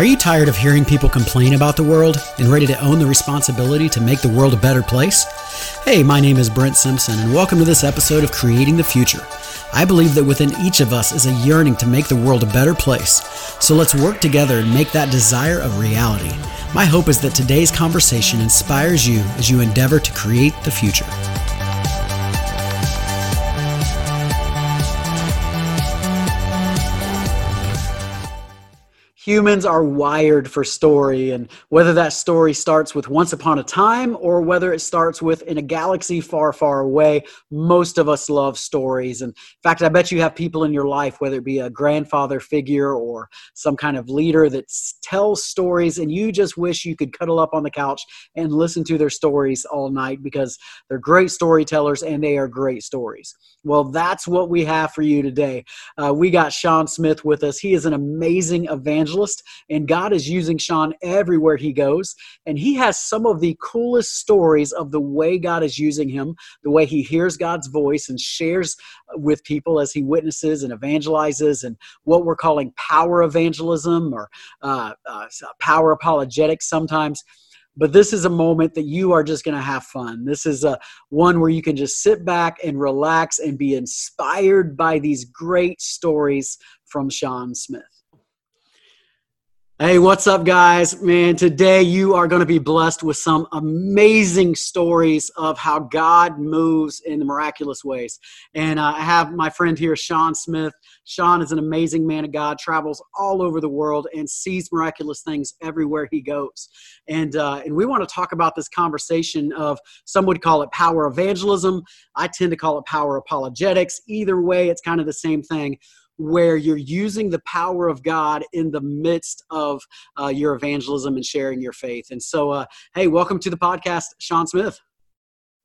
Are you tired of hearing people complain about the world and ready to own the responsibility to make the world a better place? Hey, my name is Brent Simpson, and welcome to this episode of Creating the Future. I believe that within each of us is a yearning to make the world a better place. So let's work together and make that desire a reality. My hope is that today's conversation inspires you as you endeavor to create the future. Humans are wired for story and whether that story starts with once upon a time or whether it starts with in a galaxy far far away most of us love stories. And in fact i bet you have people in your life whether it be a grandfather figure or some kind of leader that tells stories and you just wish you could cuddle up on the couch and listen to their stories all night because they're great storytellers and they are great stories. Well that's what we have for you today. Uh, we got sean smith with us. He is an amazing evangelist evangelist, and God is using Sean everywhere he goes. And he has some of the coolest stories of the way God is using him, the way he hears God's voice and shares with people as he witnesses and evangelizes, and what we're calling power evangelism or uh, uh, power apologetics sometimes but this is a moment that you are just going to have fun. This is a one where you can just sit back and relax and be inspired by these great stories from Sean Smith. Hey, what's up, guys? Man, today you are going to be blessed with some amazing stories of how God moves in the miraculous ways. And uh, I have my friend here, Sean Smith. Sean is an amazing man of God, travels all over the world, and sees miraculous things everywhere he goes. And, uh, and we want to talk about this conversation of some would call it power evangelism. I tend to call it power apologetics. Either way, it's kind of the same thing where you're using the power of God in the midst of uh, your evangelism and sharing your faith. And so, uh, hey, welcome to the podcast, Sean Smith.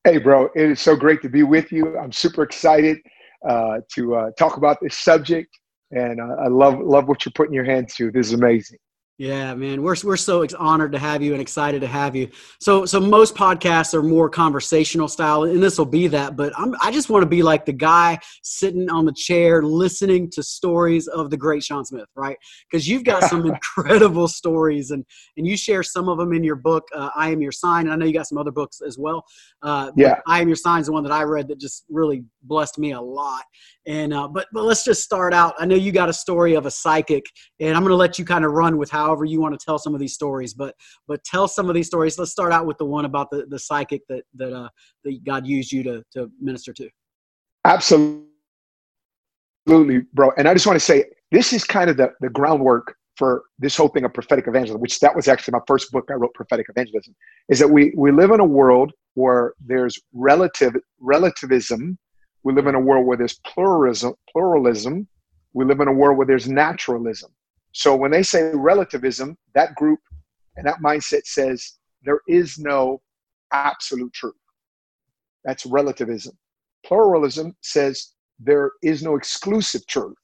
Hey, bro, it is so great to be with you. I'm super excited uh, to uh, talk about this subject, and uh, I love love what you're putting your hands to. This is amazing. Yeah, man, we're we're so honored to have you and excited to have you. So so most podcasts are more conversational style, and this will be that. But I'm I just want to be like the guy sitting on the chair listening to stories of the great Sean Smith, right? Because you've got some incredible stories, and and you share some of them in your book, uh, "I Am Your Sign." And I know you got some other books as well. Uh, yeah, "I Am Your Sign" is the one that I read that just really blessed me a lot. And uh, but but let's just start out. I know you got a story of a psychic, and I'm going to let you kind of run with however you want to tell some of these stories. But but tell some of these stories. Let's start out with the one about the, the psychic that that uh, that God used you to to minister to. Absolutely, bro. And I just want to say this is kind of the the groundwork for this whole thing of prophetic evangelism, which that was actually my first book I wrote, prophetic evangelism, is that we we live in a world where there's relative relativism we live in a world where there's pluralism, pluralism. We live in a world where there's naturalism. So when they say relativism, that group and that mindset says there is no absolute truth. That's relativism. Pluralism says there is no exclusive truth.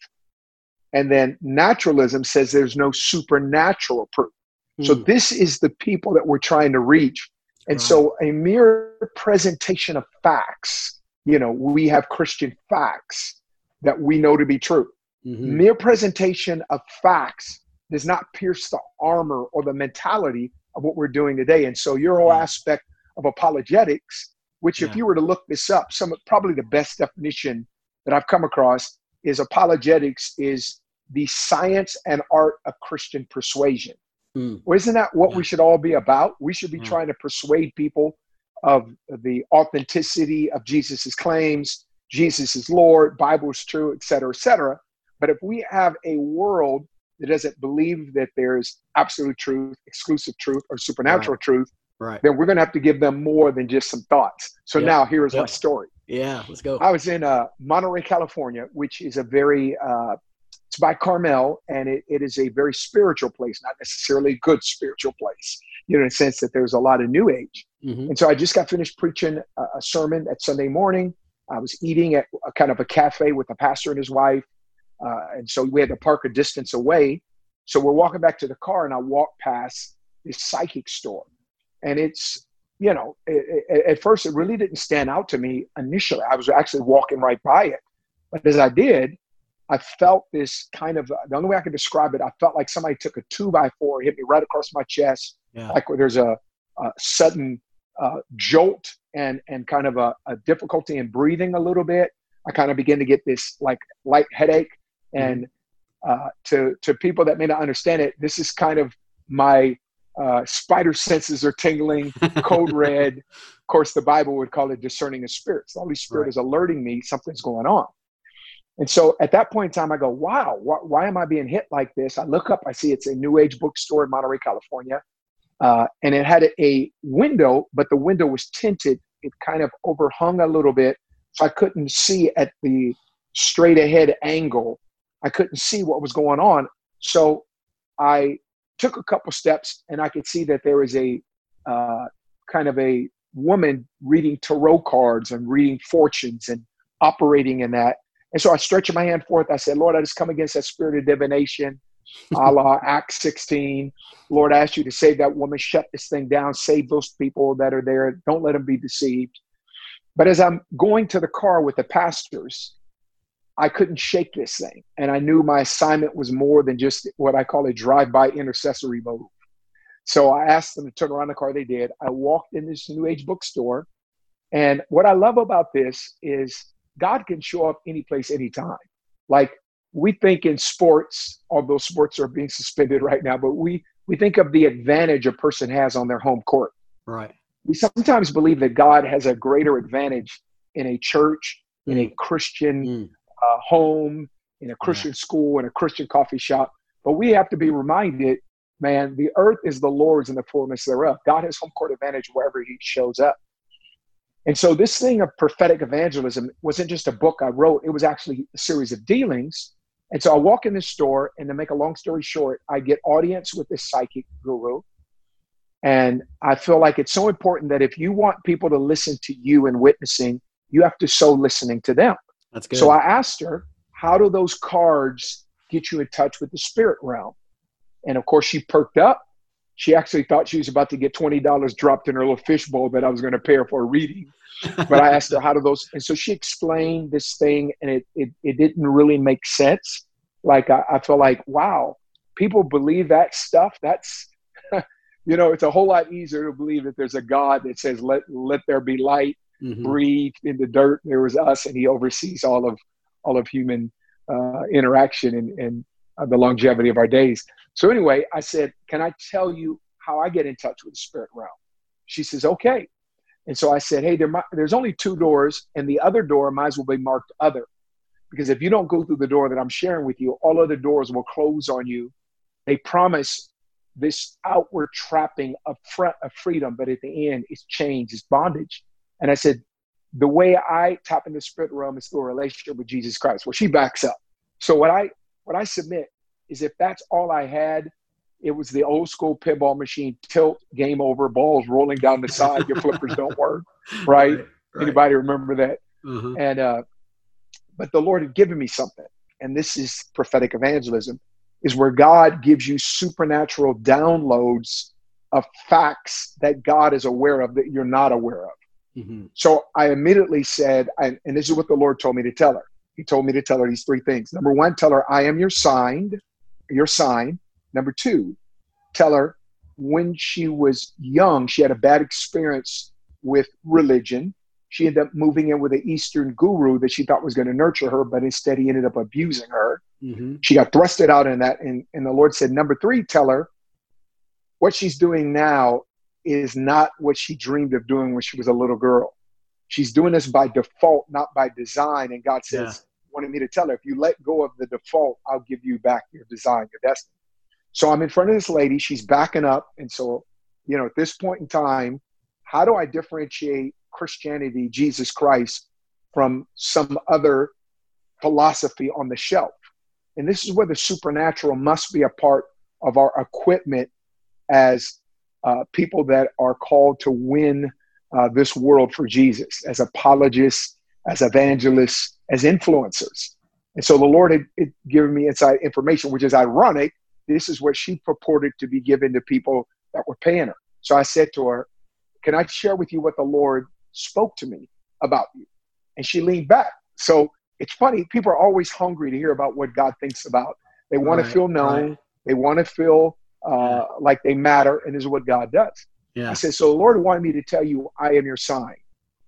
And then naturalism says there's no supernatural proof. Mm. So hmm. this is the people that we're trying to reach. And right. so a mere presentation of facts you know, we have Christian facts that we know to be true. Mm-hmm. Mere presentation of facts does not pierce the armor or the mentality of what we're doing today. And so your whole aspect of apologetics, which yeah. if you were to look this up, some probably the best definition that I've come across is apologetics is the science and art of Christian persuasion. Mm. Well, isn't that what yeah. we should all be about? We should be yeah. trying to persuade people of the authenticity of Jesus's claims, Jesus is Lord, Bible is true, et cetera, et cetera. But if we have a world that doesn't believe that there's absolute truth, exclusive truth, or supernatural right. truth, right. then we're going to have to give them more than just some thoughts. So yep. now here is yep. my story. Yeah, let's go. I was in uh, Monterey, California, which is a very uh, it's by Carmel, and it, it is a very spiritual place, not necessarily a good spiritual place, you know, in the sense that there's a lot of new age. Mm-hmm. And so I just got finished preaching a, a, sermon that Sunday morning. I was eating at a kind of a cafe with a pastor and his wife. Uh, and so we had to park a distance away. So we're walking back to the car, and I walk past this psychic store, and it's you know, it, it, at first it really didn't stand out to me initially. I was actually walking right by it, but as I did, I felt this kind of the only way I can describe it. I felt like somebody took a two by four, hit me right across my chest, yeah. like there's a, a sudden uh, jolt and and kind of a, a, difficulty in breathing a little bit. I kind of begin to get this like light headache. And uh, to to people that may not understand it, this is kind of my uh, spider senses are tingling, code red. Of course, the Bible would call it discerning of spirits. The Holy Spirit right. is alerting me something's going on. And so at that point in time, I go, wow, wh- why am I being hit like this? I look up, I see it's a New Age bookstore in Monterey, California. Uh, and it had a window, but the window was tinted. It kind of overhung a little bit. So I couldn't see at the straight ahead angle. I couldn't see what was going on. So I took a couple steps and I could see that there was a uh, kind of a woman reading tarot cards and reading fortunes and operating in that. And so I stretched my hand forth. I said, Lord, I just come against that spirit of divination, a la Acts 16. Lord, I ask you to save that woman, shut this thing down, save those people that are there. Don't let them be deceived. But as I'm going to the car with the pastors, I couldn't shake this thing. And I knew my assignment was more than just what I call a drive by intercessory move. So I asked them to turn around the car. They did. I walked in this New Age bookstore. And what I love about this is God can show up any place, anytime. Like we think in sports, although sports are being suspended right now, but we, we think of the advantage a person has on their home court. Right. We sometimes believe that God has a greater advantage in a church, in a mm. Christian mm uh, home, in a Christian school, in a Christian coffee shop. But we have to be reminded, man, the earth is the Lord's and the fullness thereof. God has home court advantage wherever He shows up. And so this thing of prophetic evangelism wasn't just a book I wrote, it was actually a series of dealings. And so I walk in this store, and to make a long story short, I get audience with this psychic guru. And I feel like it's so important that if you want people to listen to you and witnessing, you have to sow listening to them. That's good. So I asked her, how do those cards get you in touch with the spirit realm? And of course, she perked up. She actually thought she was about to get $20 dropped in her little fishbowl that I was going to pay her for a reading. But I asked her, how do those? And so she explained this thing, and it, it, it didn't really make sense. Like, I, I feel like, wow, people believe that stuff. That's, you know, it's a whole lot easier to believe that there's a God that says, let, let there be light mm-hmm. breathe in the dirt. There was us, and he oversees all of all of human uh, interaction and, and uh, the longevity of our days. So anyway, I said, "Can I tell you how I get in touch with the spirit realm?" She says, "Okay." And so I said, "Hey, there might, there's only two doors, and the other door might as well be marked other, because if you don't go through the door that I'm sharing with you, all other doors will close on you. They promise." This outward trapping of freedom, but at the end, it's change, it's bondage. And I said, the way I tap into spirit realm is through a relationship with Jesus Christ. Well, she backs up. So what I what I submit is if that's all I had, it was the old school pinball machine tilt, game over, balls rolling down the side, your flippers don't work. Right? right, right. Anybody remember that? Mm-hmm. And uh, but the Lord had given me something, and this is prophetic evangelism, is where God gives you supernatural downloads of facts that God is aware of that you're not aware of. Mm-hmm. So I immediately said, and this is what the Lord told me to tell her. He told me to tell her these three things. Number one, tell her, I am your sign, your sign. Number two, tell her when she was young, she had a bad experience with religion. She ended up moving in with an Eastern guru that she thought was going to nurture her, but instead he ended up abusing her. Mm-hmm. She got thrusted out in that. And, and the Lord said, Number three, tell her what she's doing now is not what she dreamed of doing when she was a little girl. She's doing this by default, not by design. And God says, yeah. wanted me to tell her, if you let go of the default, I'll give you back your design, your destiny. So I'm in front of this lady. She's backing up. And so, you know, at this point in time, how do I differentiate Christianity, Jesus Christ, from some other philosophy on the shelf? And this is where the supernatural must be a part of our equipment as uh, people that are called to win uh, this world for Jesus as apologists, as evangelists, as influencers. And so the Lord had, had given me inside information, which is ironic this is what she purported to be given to people that were paying her. So I said to her, Can I share with you what the Lord spoke to me about you? And she leaned back. So it's funny, people are always hungry to hear about what God thinks about. They want right, to feel known, right. they want to feel uh, yeah. like they matter, and this is what God does. Yeah. I said, So the Lord wanted me to tell you, I am your sign.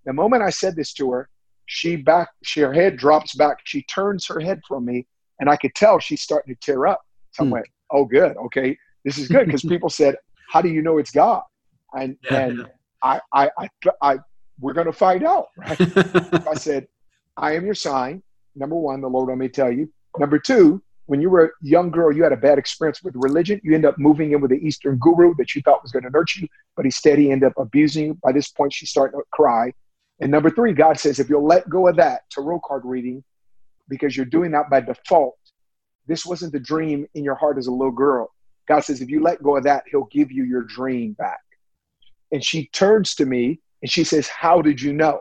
The moment I said this to her, she back, she, her head drops back. She turns her head from me, and I could tell she's starting to tear up. So I hmm. went, "Oh, good, okay, this is good." Because people said, "How do you know it's God?" And yeah. and I, I, I, I, we're going to find out. Right? I said, "I am your sign." Number one, the Lord let me tell you. Number two, when you were a young girl, you had a bad experience with religion. You end up moving in with the Eastern guru that you thought was going to nurture you, but instead he ended up abusing you. By this point, she's starting to cry. And number three, God says, if you'll let go of that tarot card reading, because you're doing that by default, this wasn't the dream in your heart as a little girl. God says, if you let go of that, He'll give you your dream back. And she turns to me and she says, How did you know?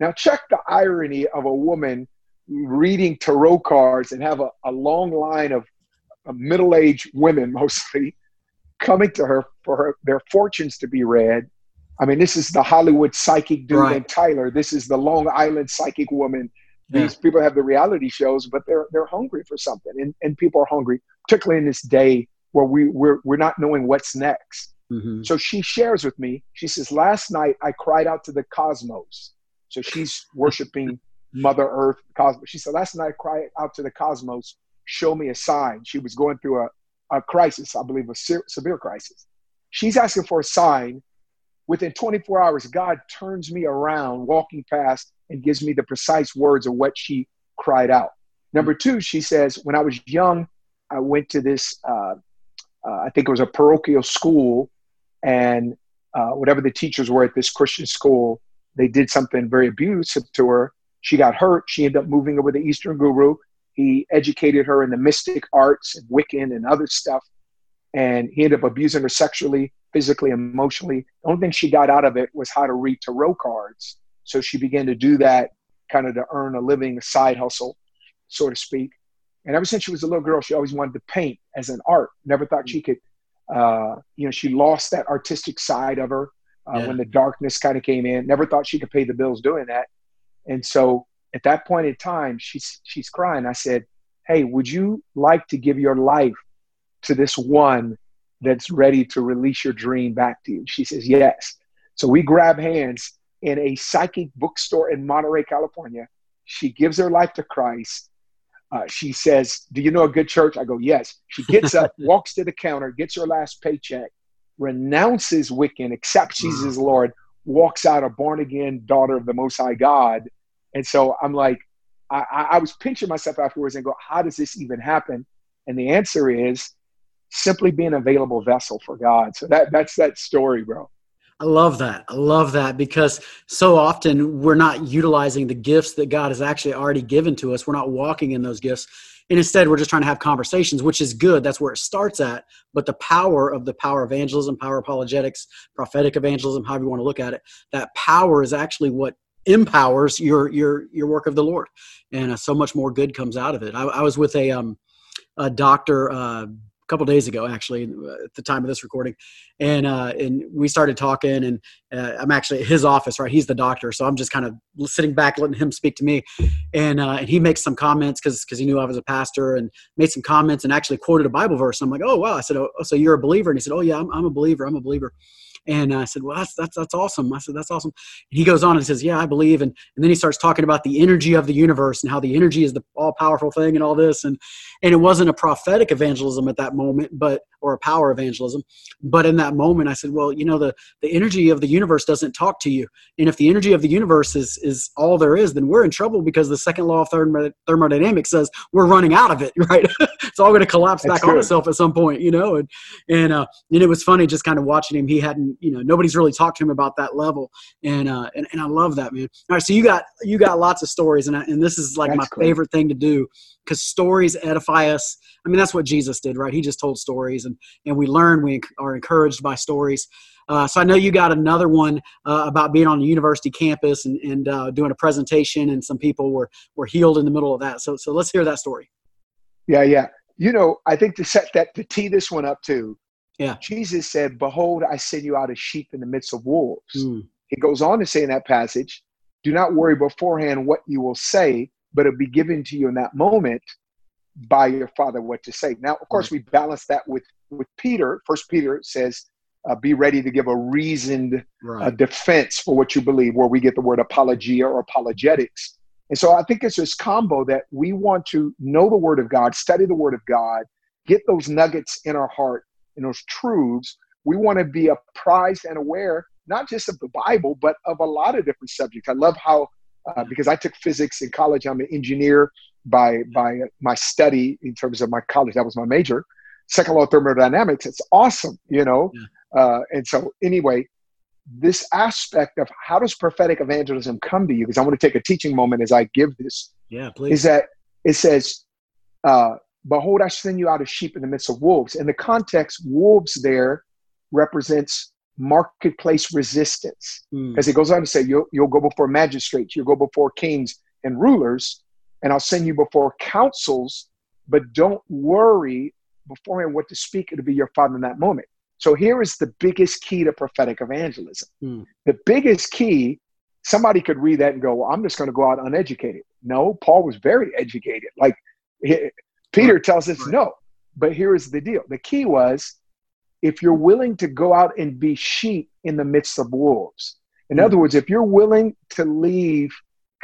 Now, check the irony of a woman reading tarot cards and have a, a long line of, of middle aged women mostly coming to her for her, their fortunes to be read I mean, this is the Hollywood psychic dude right. and Tyler. This is the Long Island psychic woman. These yeah. people have the reality shows, but they're they're hungry for something, and, and people are hungry, particularly in this day where we we're we're not knowing what's next. Mm-hmm. So she shares with me. She says, "Last night I cried out to the cosmos." So she's worshiping Mother Earth, cosmos. She said, "Last night I cried out to the cosmos. Show me a sign." She was going through a a crisis, I believe, a se- severe crisis. She's asking for a sign Within 24 hours, God turns me around walking past and gives me the precise words of what she cried out. Number two, she says, when I was young, I went to this, uh, uh, I think it was a parochial school, and uh, whatever the teachers were at this Christian school, they did something very abusive to her. She got hurt. She ended up moving over the Eastern Guru. He educated her in the mystic arts and Wiccan and other stuff. And he ended up abusing her sexually physically, emotionally. The only thing she got out of it was how to read tarot cards. So she began to do that kind of to earn a living, a side hustle, so to speak. And ever since she was a little girl, she always wanted to paint as an art. Never thought she could, uh, you know, she lost that artistic side of her uh, yeah. when the darkness kind of came in. Never thought she could pay the bills doing that. And so at that point in time, she's she's crying. I said, "Hey, would you like to give your life to this one that's ready to release your dream back to you? She says, Yes. So we grab hands in a psychic bookstore in Monterey, California. She gives her life to Christ. Uh, she says, Do you know a good church? I go, Yes. She gets up, walks to the counter, gets her last paycheck, renounces Wiccan, accepts Jesus mm. Lord, walks out a born again daughter of the Most High God. And so I'm like, I, I was pinching myself afterwards and go, How does this even happen? And the answer is simply being an available vessel for God. So that that's that story, bro. I love that. I love that because so often we're not utilizing the gifts that God has actually already given to us. We're not walking in those gifts. And instead, we're just trying to have conversations, which is good. That's where it starts at. But the power of the power evangelism, power apologetics, prophetic evangelism, however you want to look at it, that power is actually what empowers your your your work of the Lord, and uh, so much more good comes out of it. I, I was with a um, a doctor uh, couple days ago, actually, uh, at the time of this recording, and uh, and we started talking. And uh, I'm actually at his office, right? He's the doctor, so I'm just kind of sitting back, letting him speak to me. And uh, and he makes some comments because because he knew I was a pastor, and made some comments and actually quoted a Bible verse. And I'm like, oh wow! I said, oh, so you're a believer? And he said, oh yeah, I'm, I'm a believer. I'm a believer. And I said, well, that's, that's, that's awesome. I said, that's awesome. And he goes on and says, yeah, I believe. And, and then he starts talking about the energy of the universe and how the energy is the all powerful thing and all this. And, and it wasn't a prophetic evangelism at that moment, but, or a power evangelism. But in that moment, I said, well, you know, the, the energy of the universe doesn't talk to you. And if the energy of the universe is, is all there is, then we're in trouble because the second law of therm- thermodynamics says we're running out of it, right? it's all going to collapse back on itself at some point, you know? And, and, uh, and it was funny just kind of watching him. He hadn't, you know, nobody's really talked to him about that level. And, uh, and, and I love that, man. All right. So you got, you got lots of stories and, I, and this is like That's my cool. favorite thing to do because stories edify us. I mean, that's what Jesus did, right? He just told stories and, and we learn, we are encouraged by stories. Uh, so I know you got another one uh, about being on a university campus and, and uh, doing a presentation, and some people were were healed in the middle of that. So so let's hear that story. Yeah, yeah. you know, I think to set that to tee this one up too. Yeah. Jesus said, "Behold, I send you out as sheep in the midst of wolves." Mm. He goes on to say in that passage, "Do not worry beforehand what you will say, but it'll be given to you in that moment by your Father what to say." Now, of course, we balance that with with Peter. First Peter says, uh, "Be ready to give a reasoned Right. a defense for what you believe, where we get the word apologia or apologetics. And so I think it's this combo that we want to know the word of God, study the word of God, get those nuggets in our heart and those truths. We want to be apprised and aware, not just of the Bible, but of a lot of different subjects. I love how, uh, because I took physics in college, I'm an engineer by, by my study in terms of my college, that was my major. Second law of thermodynamics, it's awesome, you know? Uh, and so, anyway, this aspect of how does prophetic evangelism come to you because i want to take a teaching moment as i give this Yeah, please. is that it says uh, behold i send you out as sheep in the midst of wolves in the context wolves there represents marketplace resistance Mm. because it goes on to say you'll, you'll go before magistrates you'll go before kings and rulers and i'll send you before councils but don't worry beforehand what to speak it'll be your father in that moment. So here is the biggest key to prophetic evangelism. Hmm. the biggest key somebody could read that and go well i'm just going to go out uneducated. No paul was very educated. Like he- peter tells us Right. no but here is the deal. The key was if you're willing to go out and be sheep in the midst of wolves. In Hmm. other words if you're willing to leave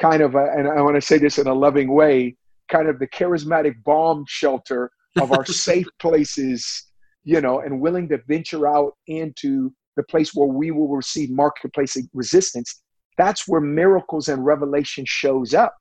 kind of a, and i want to say this in a loving way kind of the charismatic bomb shelter of our safe places you know and willing to venture out into the place where we will receive marketplace resistance that's where miracles and revelation shows up.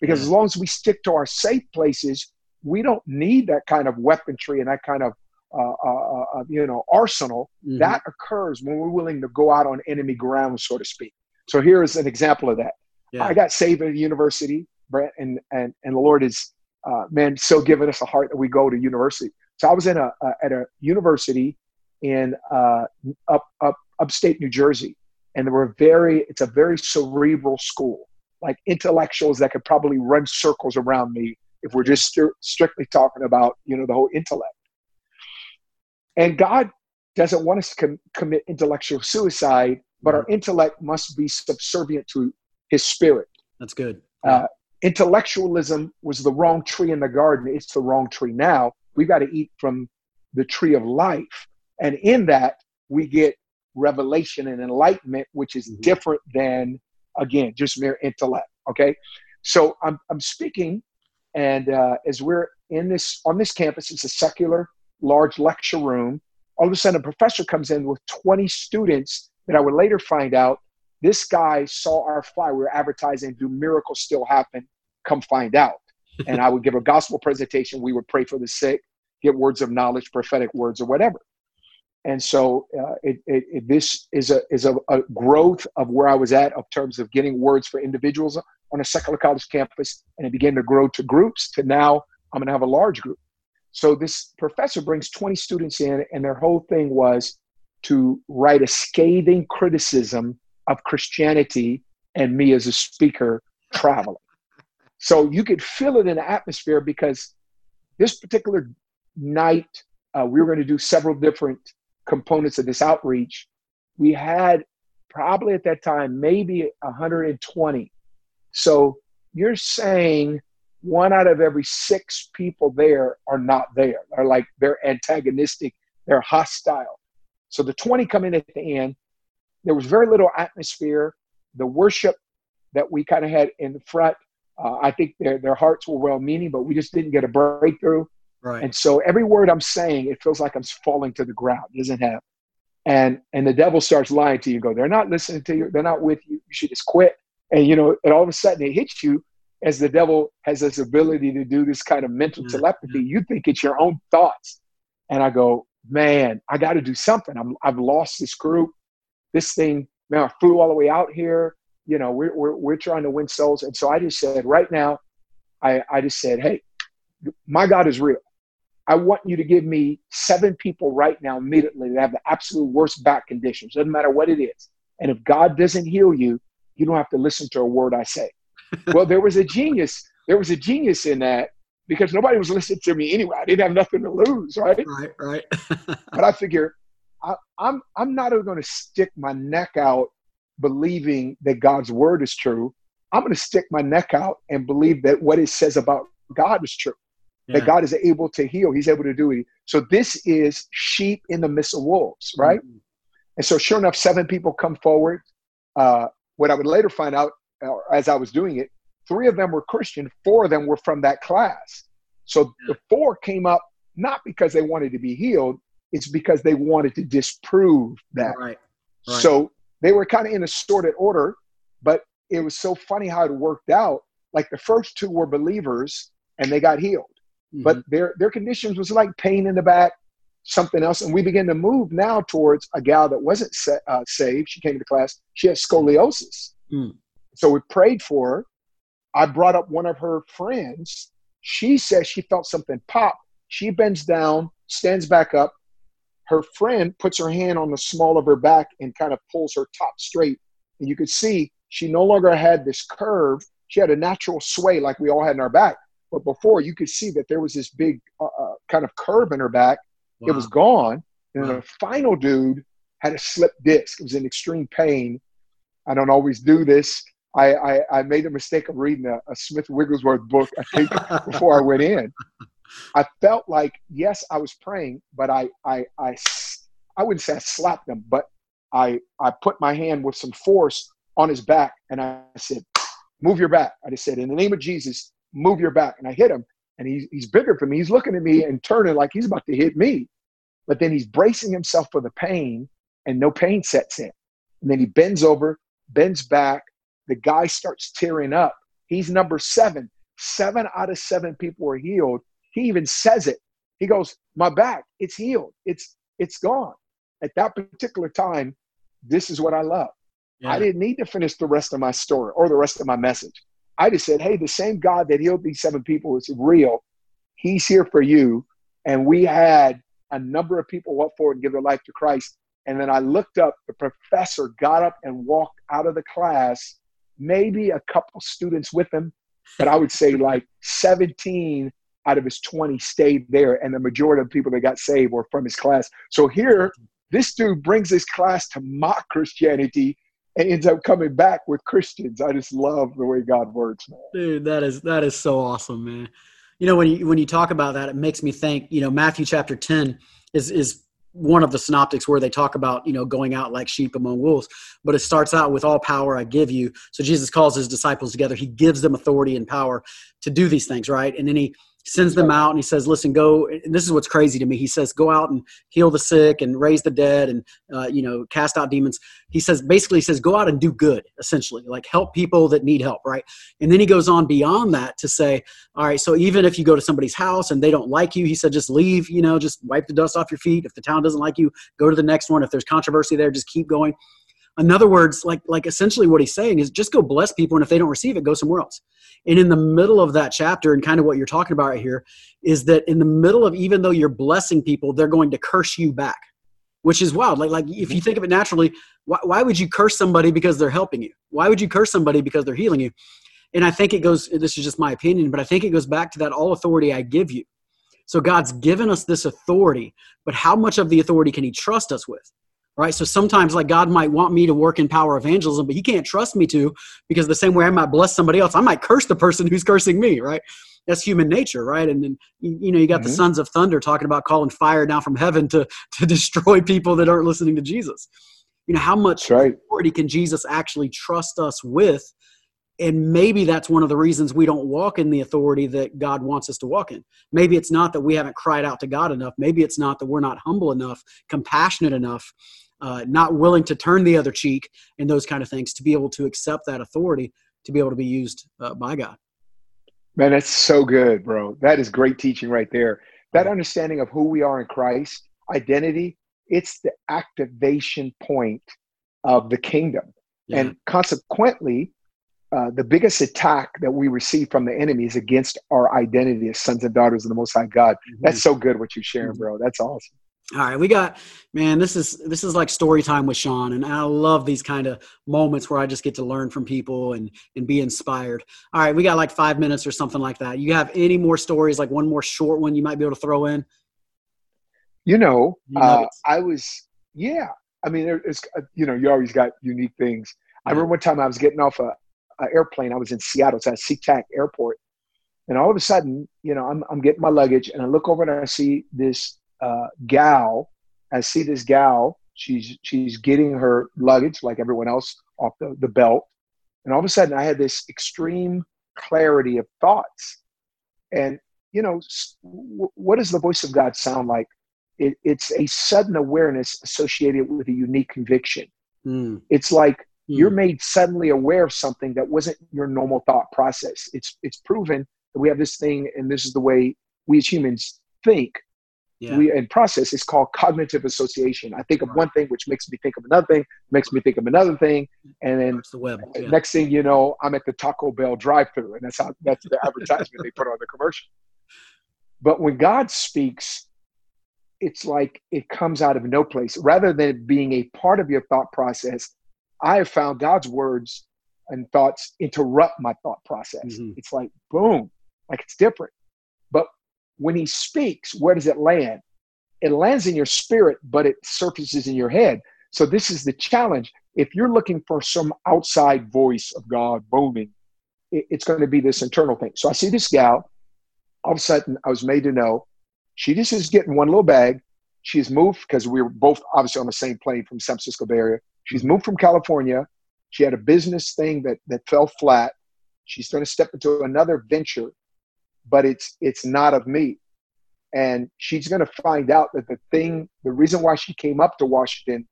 Because as long as we stick to our safe places we don't need that kind of weaponry and that kind of uh, uh, uh, you know arsenal. Mhm. that occurs when we're willing to go out on enemy ground so to speak. So here is an example of that. Yeah. i got saved at a university brett and and, and the lord is uh, man so given us a heart that we go to university. So i was in a, a at a university in uh, up up upstate new jersey. And there were very it's a very cerebral school. Like intellectuals that could probably run circles around me if we're just stri- strictly talking about you know the whole intellect. And god doesn't want us to com- commit intellectual suicide but our intellect must be subservient to his spirit. That's good. uh, intellectualism was the wrong tree in the garden. It's the wrong tree now. We've got to eat from the tree of life. And in that we get revelation and enlightenment which is Mhm. different than again just mere intellect okay? So i'm, I'm speaking and uh, as we're in this on this campus it's a secular large lecture room. All of a sudden a professor comes in with 20 students that i would later find out this guy saw our flyer we were advertising do miracles still happen come find out and i would give a gospel presentation we would pray for the sick get words of knowledge prophetic words or whatever and so uh, it, it, it, this is a is a, a growth of where I was at of terms of getting words for individuals on a secular college campus, and it began to grow to groups. To now, I'm going to have a large group. So this professor brings 20 students in, and their whole thing was to write a scathing criticism of Christianity and me as a speaker traveling. So you could feel it in the atmosphere because this particular night uh, we were going to do several different components of this outreach. We had probably at that time maybe 120. So you're saying one out of every six people there are not there. They're like they're antagonistic, they're hostile. So the 20 come in at the end. There was very little atmosphere. The worship that we kind of had in the front, uh, I think their their hearts were well meaning, but we just didn't get a breakthrough. Right. And so every word I'm saying, it feels like I'm falling to the ground. It doesn't have. And and the devil starts lying to you. Go, they're not listening to you. They're not with you. You should just quit. And you know, and all of a sudden it hits you as the devil has this ability to do this kind of mental Yeah, telepathy. You think it's your own thoughts. And I go, man, I got to do something. I'm, I've lost this group. This thing, man, I flew all the way out here. You know, we're, we're, we're trying to win souls. And so I just said, right now, I, I just said, hey, my God is real. I want you to give me seven people right now immediately that have the absolute worst back conditions. Doesn't matter what it is. And if God doesn't heal you, you don't have to listen to a word I say. well, there was a genius. There was a genius in that because nobody was listening to me anyway. I didn't have nothing to lose, right? Right, right. but I figure I, I'm I'm not going to stick my neck out believing that God's word is true. I'm going to stick my neck out and believe that what it says about God is true. Yeah. That God is able to heal. He's able to do it. So this is sheep in the midst of wolves, right? Mm-hmm. And so, sure enough, seven people come forward. Uh, what I would later find out uh, as I was doing it, three of them were Christian, four of them were from that class. So the four came up not because they wanted to be healed, it's because they wanted to disprove that. Right. right. So they were kind of in a sorted order, but it was so funny how it worked out. Like the first two were believers and they got healed, mm-hmm. but their their conditions was like pain in the back, something else, and we began to move now towards a gal that wasn't sa- uh, saved. She came to class. She had scoliosis, mm. so we prayed for her. I brought up one of her friends. She says she felt something pop. She bends down, stands back up, her friend puts her hand on the small of her back and kind of pulls her top straight. And you could see she no longer had this curve. She had a natural sway like we all had in our back. But before, you could see that there was this big uh, uh kind of curve in her back. Wow. It was gone. And wow. the final dude had a slipped disc. It was in extreme pain. I don't always do this. I, I, I made the mistake of reading a, a Smith Wigglesworth book, I think, before I went in. I felt like yes, I was praying, but I I I I wouldn't say I slapped him, but I I put my hand with some force on his back and I said, "Move your back." I just said, "In the name of Jesus, move your back." And I hit him, and he's he's bigger for me. He's looking at me and turning like he's about to hit me, but then he's bracing himself for the pain, and no pain sets in. And then he bends over, bends back. The guy starts tearing up. He's number seven. Seven out of seven people were healed he even says it. He goes, "My back, it's healed. It's it's gone." At that particular time, this is what I love. Yeah. I didn't need to finish the rest of my story or the rest of my message. I just said, "Hey, the same God that healed these seven people is real. He's here for you." And we had a number of people walk forward and give their life to Christ. And then I looked up, the professor got up and walked out of the class, maybe a couple students with him, but I would say like 17 out of his 20 stayed there, and the majority of people that got saved were from his class. So here, this dude brings his class to mock Christianity and ends up coming back with Christians. I just love the way God works, man. Dude, that is that is so awesome, man. You know, when you when you talk about that, it makes me think. You know, Matthew chapter 10 is is one of the synoptics where they talk about you know going out like sheep among wolves but it starts out with all power i give you so jesus calls his disciples together he gives them authority and power to do these things right and then he sends them out and he says listen go and this is what's crazy to me. He says go out and heal the sick and raise the dead and uh, you know cast out demons. He says basically he says go out and do good essentially like help people that need help right? And then he goes on beyond that to say all right so even if you go to somebody's house and they don't like you he said just leave you know just wipe the dust off your feet. If the town doesn't like you go to the next one. If there's controversy there just keep going in other words like like essentially what he's saying is just go bless people and if they don't receive it go somewhere else. And in the middle of that chapter and kind of what you're talking about right here is that in the middle of even though you're blessing people they're going to curse you back which is wild. Like like if you mm-hmm. think of it naturally why, why would you curse somebody because they're helping you? Why would you curse somebody because they're healing you? And i think it goes this is just my opinion but i think it goes back to that all authority i give you. So god's given us this authority but how much of the authority can he trust us with right? So sometimes, like, God might want me to work in power evangelism, but He can't trust me to because the same way I might bless somebody else, I might curse the person who's cursing me, right? That's human nature, right? And then, you know, you got mm-hmm. the sons of thunder talking about calling fire down from heaven to, to destroy people that aren't listening to Jesus. You know, how much right. authority can Jesus actually trust us with? and maybe that's one of the reasons we don't walk in the authority that God wants us to walk in. Maybe it's not that we haven't cried out to God enough. Maybe it's not that we're not humble enough, compassionate enough, uh, not willing to turn the other cheek, and those kind of things to be able to accept that authority to be able to be used uh, by God. Man, that's so good, bro. That is great teaching right there. That understanding of who we are in Christ, identity, it's the activation point of the kingdom. Yeah. And consequently, uh, the biggest attack that we receive from the enemy is against our identity as sons and daughters of the Most High God. Mm-hmm. That's so good what you're sharing, mm-hmm. bro. That's awesome. All right, we got man. This is this is like story time with Sean, and I love these kind of moments where I just get to learn from people and and be inspired. All right, we got like five minutes or something like that. You have any more stories? Like one more short one you might be able to throw in? You know, uh, I was yeah. I mean, it's you know, you always got unique things. I remember one time I was getting off a, a airplane. I was in Seattle, it's at SeaTac Airport, and all of a sudden, you know, I'm I'm getting my luggage, and I look over and I see this uh, gal. I see this gal. She's she's getting her luggage like everyone else off the, the belt, and all of a sudden I had this extreme clarity of thoughts. And you know, what does the voice of God sound like? It, it's a sudden awareness associated with a unique conviction. Mm. It's like mm. you're made suddenly aware of something that wasn't your normal thought process. It's it's proven that we have this thing, and this is the way we as humans think yeah. we in process it's called cognitive association i think of one thing which makes me think of another thing makes me think of another thing and then the web. Yeah. next thing you know i'm at the taco bell drive through and that's how that's the advertisement they put on the commercial but when god speaks it's like it comes out of no place rather than being a part of your thought process i have found god's words and thoughts interrupt my thought process mm-hmm. it's like boom like it's different when he speaks, where does it land? It lands in your spirit, but it surfaces in your head. So this is the challenge. If you're looking for some outside voice of God booming, it's going to be this internal thing. So I see this gal. All of a sudden, I was made to know she just is getting one little bag. She's moved because we were both obviously on the same plane from San Francisco Bay Area. She's moved from California. She had a business thing that that fell flat. She's going to step into another venture but it's it's not of me. And she's going to find out that the thing the reason why she came up to washington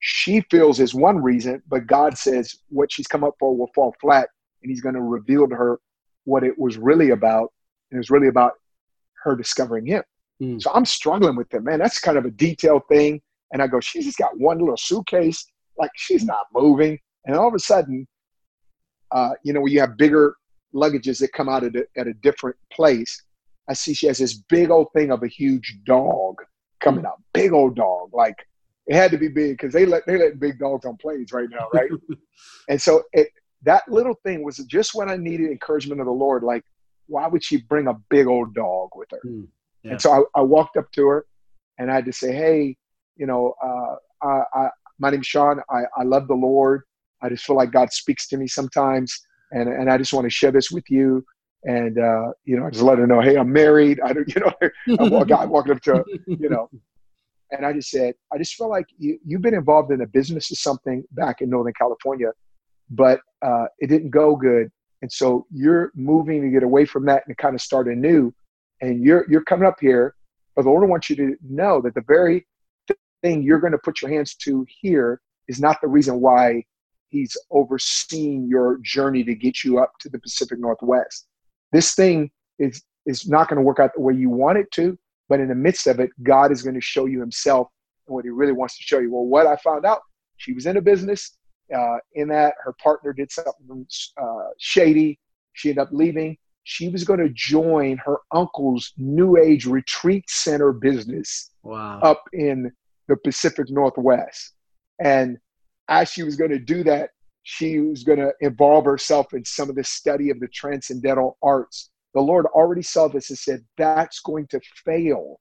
she feels is one reason but god says what she's come up for will fall flat and he's going to reveal to her what it was really about and it was really about her discovering him. Mm. so i'm struggling with them man. That's kind of a detailed thing. And i go she's just got one little suitcase. Like she's not moving. And all of a sudden uh, you know when you have bigger luggages that come out at a, at a different place. I see she has this big old thing of a huge dog coming out, big old dog. Like it had to be big because they let they let big dogs on planes right now, right? and so it that little thing was just when I needed encouragement of the Lord. Like, why would she bring a big old dog with her? Mm, yeah. And so I, I, walked up to her and I had to say, hey, you know, uh, I, I, my name's Sean. I, I love the Lord. I just feel like God speaks to me sometimes and and I just want to share this with you. And uh, you know, I just let her know, hey, I'm married. I don't, you know, I'm walking, walking up to, you know, and I just said, I just feel like you, you've been involved in a business or something back in Northern California, but uh, it didn't go good, and so you're moving to get away from that and kind of start anew, and you're you're coming up here, but the Lord wants you to know that the very thing you're going to put your hands to here is not the reason why he's overseeing your journey to get you up to the Pacific Northwest. This thing is is not going to work out the way you want it to, but in the midst of it, God is going to show you Himself and what He really wants to show you. Well, what I found out, she was in a business. Uh, in that, her partner did something uh, shady. She ended up leaving. She was going to join her uncle's New Age retreat center business wow. up in the Pacific Northwest, and as she was going to do that, she was going to involve herself in some of the study of the transcendental arts. The Lord already saw this and said, that's going to fail.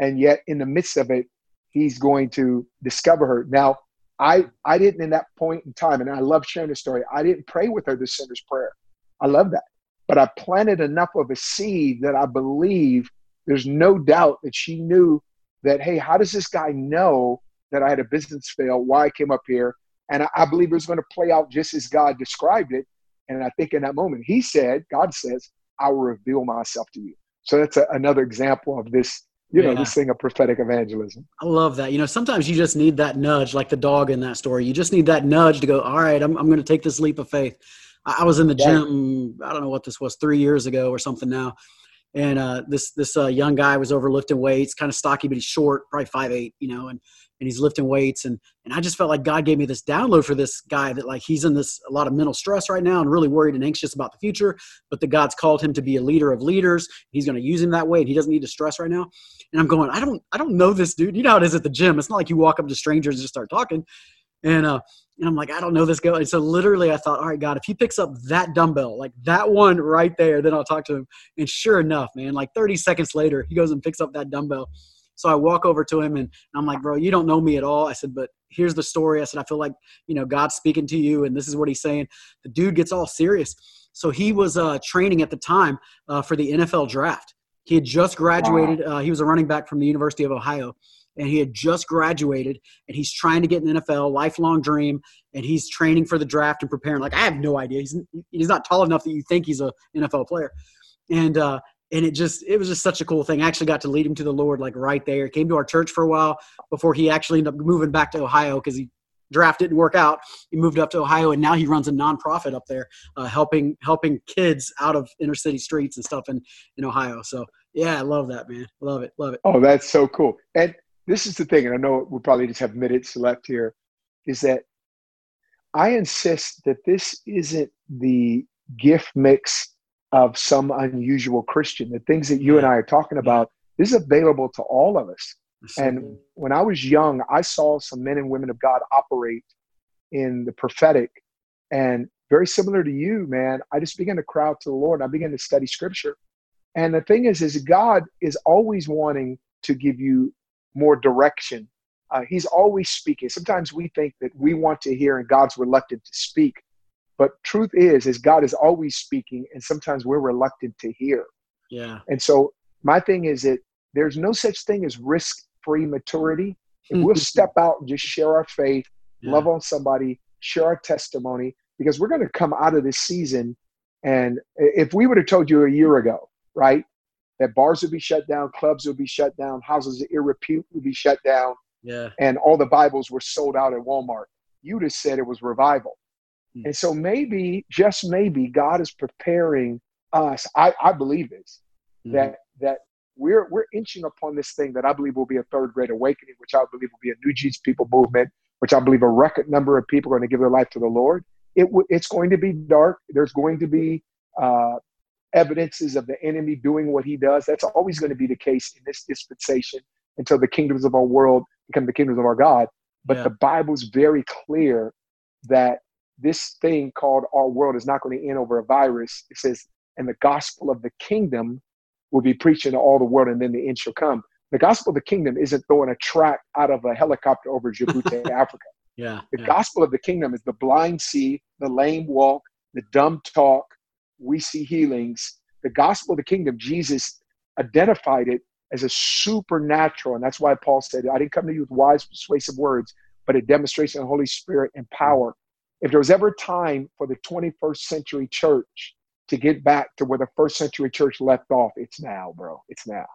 And yet, in the midst of it, He's going to discover her. Now, I, I didn't in that point in time, and I love sharing the story, I didn't pray with her the sinner's prayer. I love that. But I planted enough of a seed that I believe there's no doubt that she knew that, hey, how does this guy know that I had a business fail, why I came up here. And I, I believe it was going to play out just as God described it. And I think in that moment, He said, God says, I will reveal myself to you. So that's a, another example of this you know, yeah. this thing of prophetic evangelism. I love that. You know, sometimes you just need that nudge, like the dog in that story. You just need that nudge to go, all right, I'm, I'm going to take this leap of faith. I, I was in the gym, I don't know what this was, three years ago or something now. and uh, this this uh, young guy was over lifting weights, kind of stocky, but he's short, probably five eight, you know, and and he's lifting weights, and and I just felt like God gave me this download for this guy that like he's in this a lot of mental stress right now and really worried and anxious about the future, but that God's called him to be a leader of leaders. He's going to use him that way, and he doesn't need to stress right now. And I'm going, I don't I don't know this dude. You know how it is at the gym. It's not like you walk up to strangers and just start talking. And uh, and I'm like, I don't know this guy. And so literally I thought, all right, God, if he picks up that dumbbell, like that one right there, then I'll talk to him. And sure enough, man, like 30 seconds later, he goes and picks up that dumbbell. So I walk over to him and I'm like, bro, you don't know me at all. I said, but here's the story. I said, I feel like, you know, God's speaking to you and this is what he's saying. The dude gets all serious. So he was uh, training at the time uh, for the NFL draft. He had just graduated. Uh, he was a running back from the University of Ohio and he had just graduated and he's trying to get an NFL lifelong dream and he's training for the draft and preparing like I have no idea he's he's not tall enough that you think he's a NFL player and uh and it just it was just such a cool thing. I actually got to lead him to the Lord like right there. Came to our church for a while before he actually ended up moving back to Ohio because he draft didn't work out. He moved up to Ohio and now he runs a nonprofit up there, uh, helping helping kids out of inner city streets and stuff in in Ohio. So yeah, I love that man. Love it, love it. Oh, that's so cool. And this is the thing, and I know we'll probably just have minutes left here, is that I insist that this isn't the gift mix of some unusual Christian. The things that you and I are talking about this is available to all of us. And when I was young, I saw some men and women of God operate in the prophetic. And very similar to you, man, I just began to cry out to the Lord. And I began to study scripture. And the thing is, is God is always wanting to give you more direction. Uh, he's always speaking. Sometimes we think that we want to hear and God's reluctant to speak. But truth is, is God is always speaking, and sometimes we're reluctant to hear. Yeah. And so my thing is that there's no such thing as risk-free maturity. If we'll step out and just share our faith, yeah. love on somebody, share our testimony, because we're going to come out of this season. And if we would have told you a year ago, right, that bars would be shut down, clubs would be shut down, houses of repute would be shut down, yeah, and all the Bibles were sold out at Walmart. You'd have said it was revival. Mm. And so maybe, just maybe, God is preparing us. I, I believe this mm. that that we're we're inching upon this thing that I believe will be a third great awakening, which I believe will be a new Jesus people movement, which I believe a record number of people are going to give their life to the Lord. It w- it's going to be dark. There's going to be uh, evidences of the enemy doing what he does. That's always going to be the case in this dispensation until the kingdoms of our world become the kingdoms of our God. But yeah. the Bible's very clear that this thing called our world is not going to end over a virus. It says, and the gospel of the kingdom will be preaching to all the world, and then the end shall come. The gospel of the kingdom isn't throwing a track out of a helicopter over Djibouti, Africa. Yeah. The yeah. gospel of the kingdom is the blind see, the lame walk, the dumb talk, we see healings. The gospel of the kingdom, Jesus identified it as a supernatural. And that's why Paul said, I didn't come to you with wise, persuasive words, but a demonstration of the Holy Spirit and power. If there was ever time for the 21st century church to get back to where the first century church left off, it's now, bro. It's now.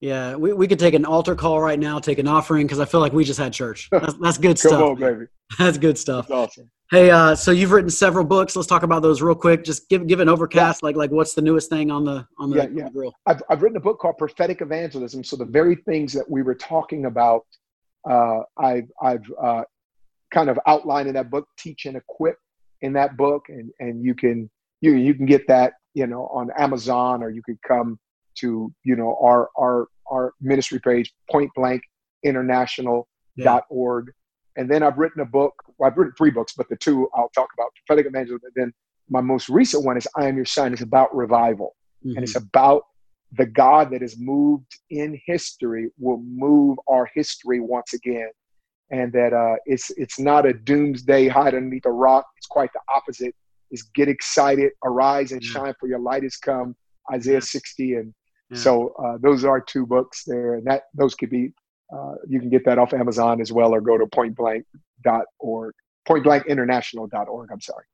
Yeah, we, we could take an altar call right now, take an offering, because I feel like we just had church. That's, that's good stuff. On, baby. That's good stuff. That's awesome. Hey, uh, so you've written several books. Let's talk about those real quick. Just give give an overcast, yeah. like like what's the newest thing on the on the, yeah, yeah. On the grill? I've I've written a book called Prophetic Evangelism. So the very things that we were talking about, uh, I've I've uh, kind of outlined in that book, teach and equip in that book, and and you can you you can get that you know on Amazon or you could come to you know our our our ministry page, Point Blank International dot org. And then I've written a book. Well, I've written three books, but the two I'll talk about prophetic evangelism. And then my most recent one is I Am Your Sign. It's about revival. Mm-hmm. And it's about the God that has moved in history will move our history once again. And that uh, it's it's not a doomsday hide underneath a rock. It's quite the opposite. Is get excited, arise and shine, for your light has come. Isaiah 60. And yeah. so uh, those are two books there, and that those could be uh, you can get that off Amazon as well, or go to pointblank.org, pointblankinternational.org. I'm sorry.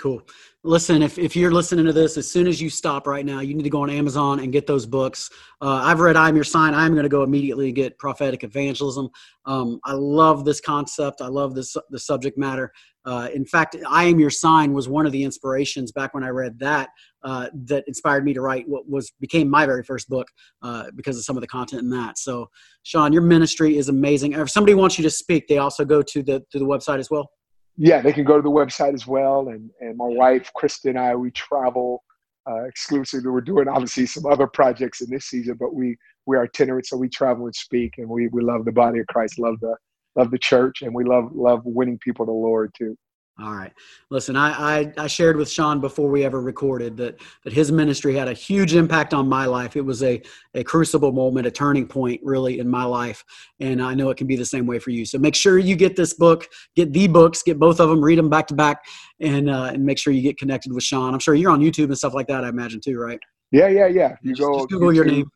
Cool. Listen, if, if you're listening to this, as soon as you stop right now, you need to go on Amazon and get those books. Uh, I've read I'm Your Sign. I'm going to go immediately get Prophetic Evangelism. Um, I love this concept. I love this the subject matter. Uh, in fact, I Am Your Sign was one of the inspirations back when I read that uh, that inspired me to write what was became my very first book uh, because of some of the content in that. So, Sean, your ministry is amazing. If somebody wants you to speak, they also go to the to the website as well yeah, they can go to the website as well. And and my wife, Krista, and I, we travel uh, exclusively. We're doing obviously some other projects in this season, but we we are itinerant, so we travel and speak, and we we love the body of Christ, love the love the church, and we love love winning people to the Lord too. All right. Listen, I, I, I, shared with Sean before we ever recorded that, that his ministry had a huge impact on my life. It was a, a crucible moment, a turning point really in my life. And I know it can be the same way for you. So make sure you get this book, get the books, get both of them, read them back to back, and, uh, and make sure you get connected with Sean. I'm sure you're on YouTube and stuff like that, I imagine too, right? Yeah, yeah, yeah. You just, go just Google YouTube, your name.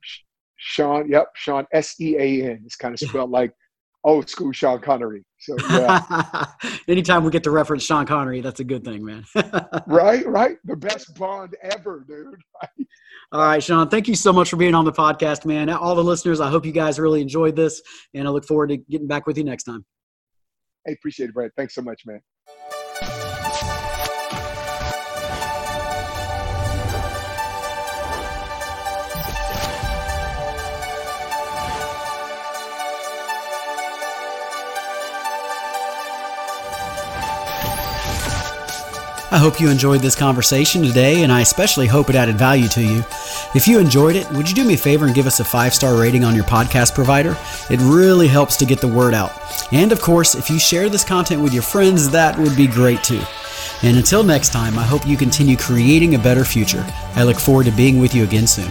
Sean, yep, Sean, S E A N. It's kind of spelled like old school Sean Connery. So yeah. Anytime we get to reference Sean Connery, that's a good thing, man. right, right. The best Bond ever, dude. All right, Sean. Thank you so much for being on the podcast, man. All the listeners, I hope you guys really enjoyed this, and I look forward to getting back with you next time. I appreciate it, Brad. Thanks so much, man. I hope you enjoyed this conversation today, and I especially hope it added value to you. If you enjoyed it, would you do me a favor and give us a five star rating on your podcast provider? It really helps to get the word out. And of course, if you share this content with your friends, that would be great too. And until next time, I hope you continue creating a better future. I look forward to being with you again soon.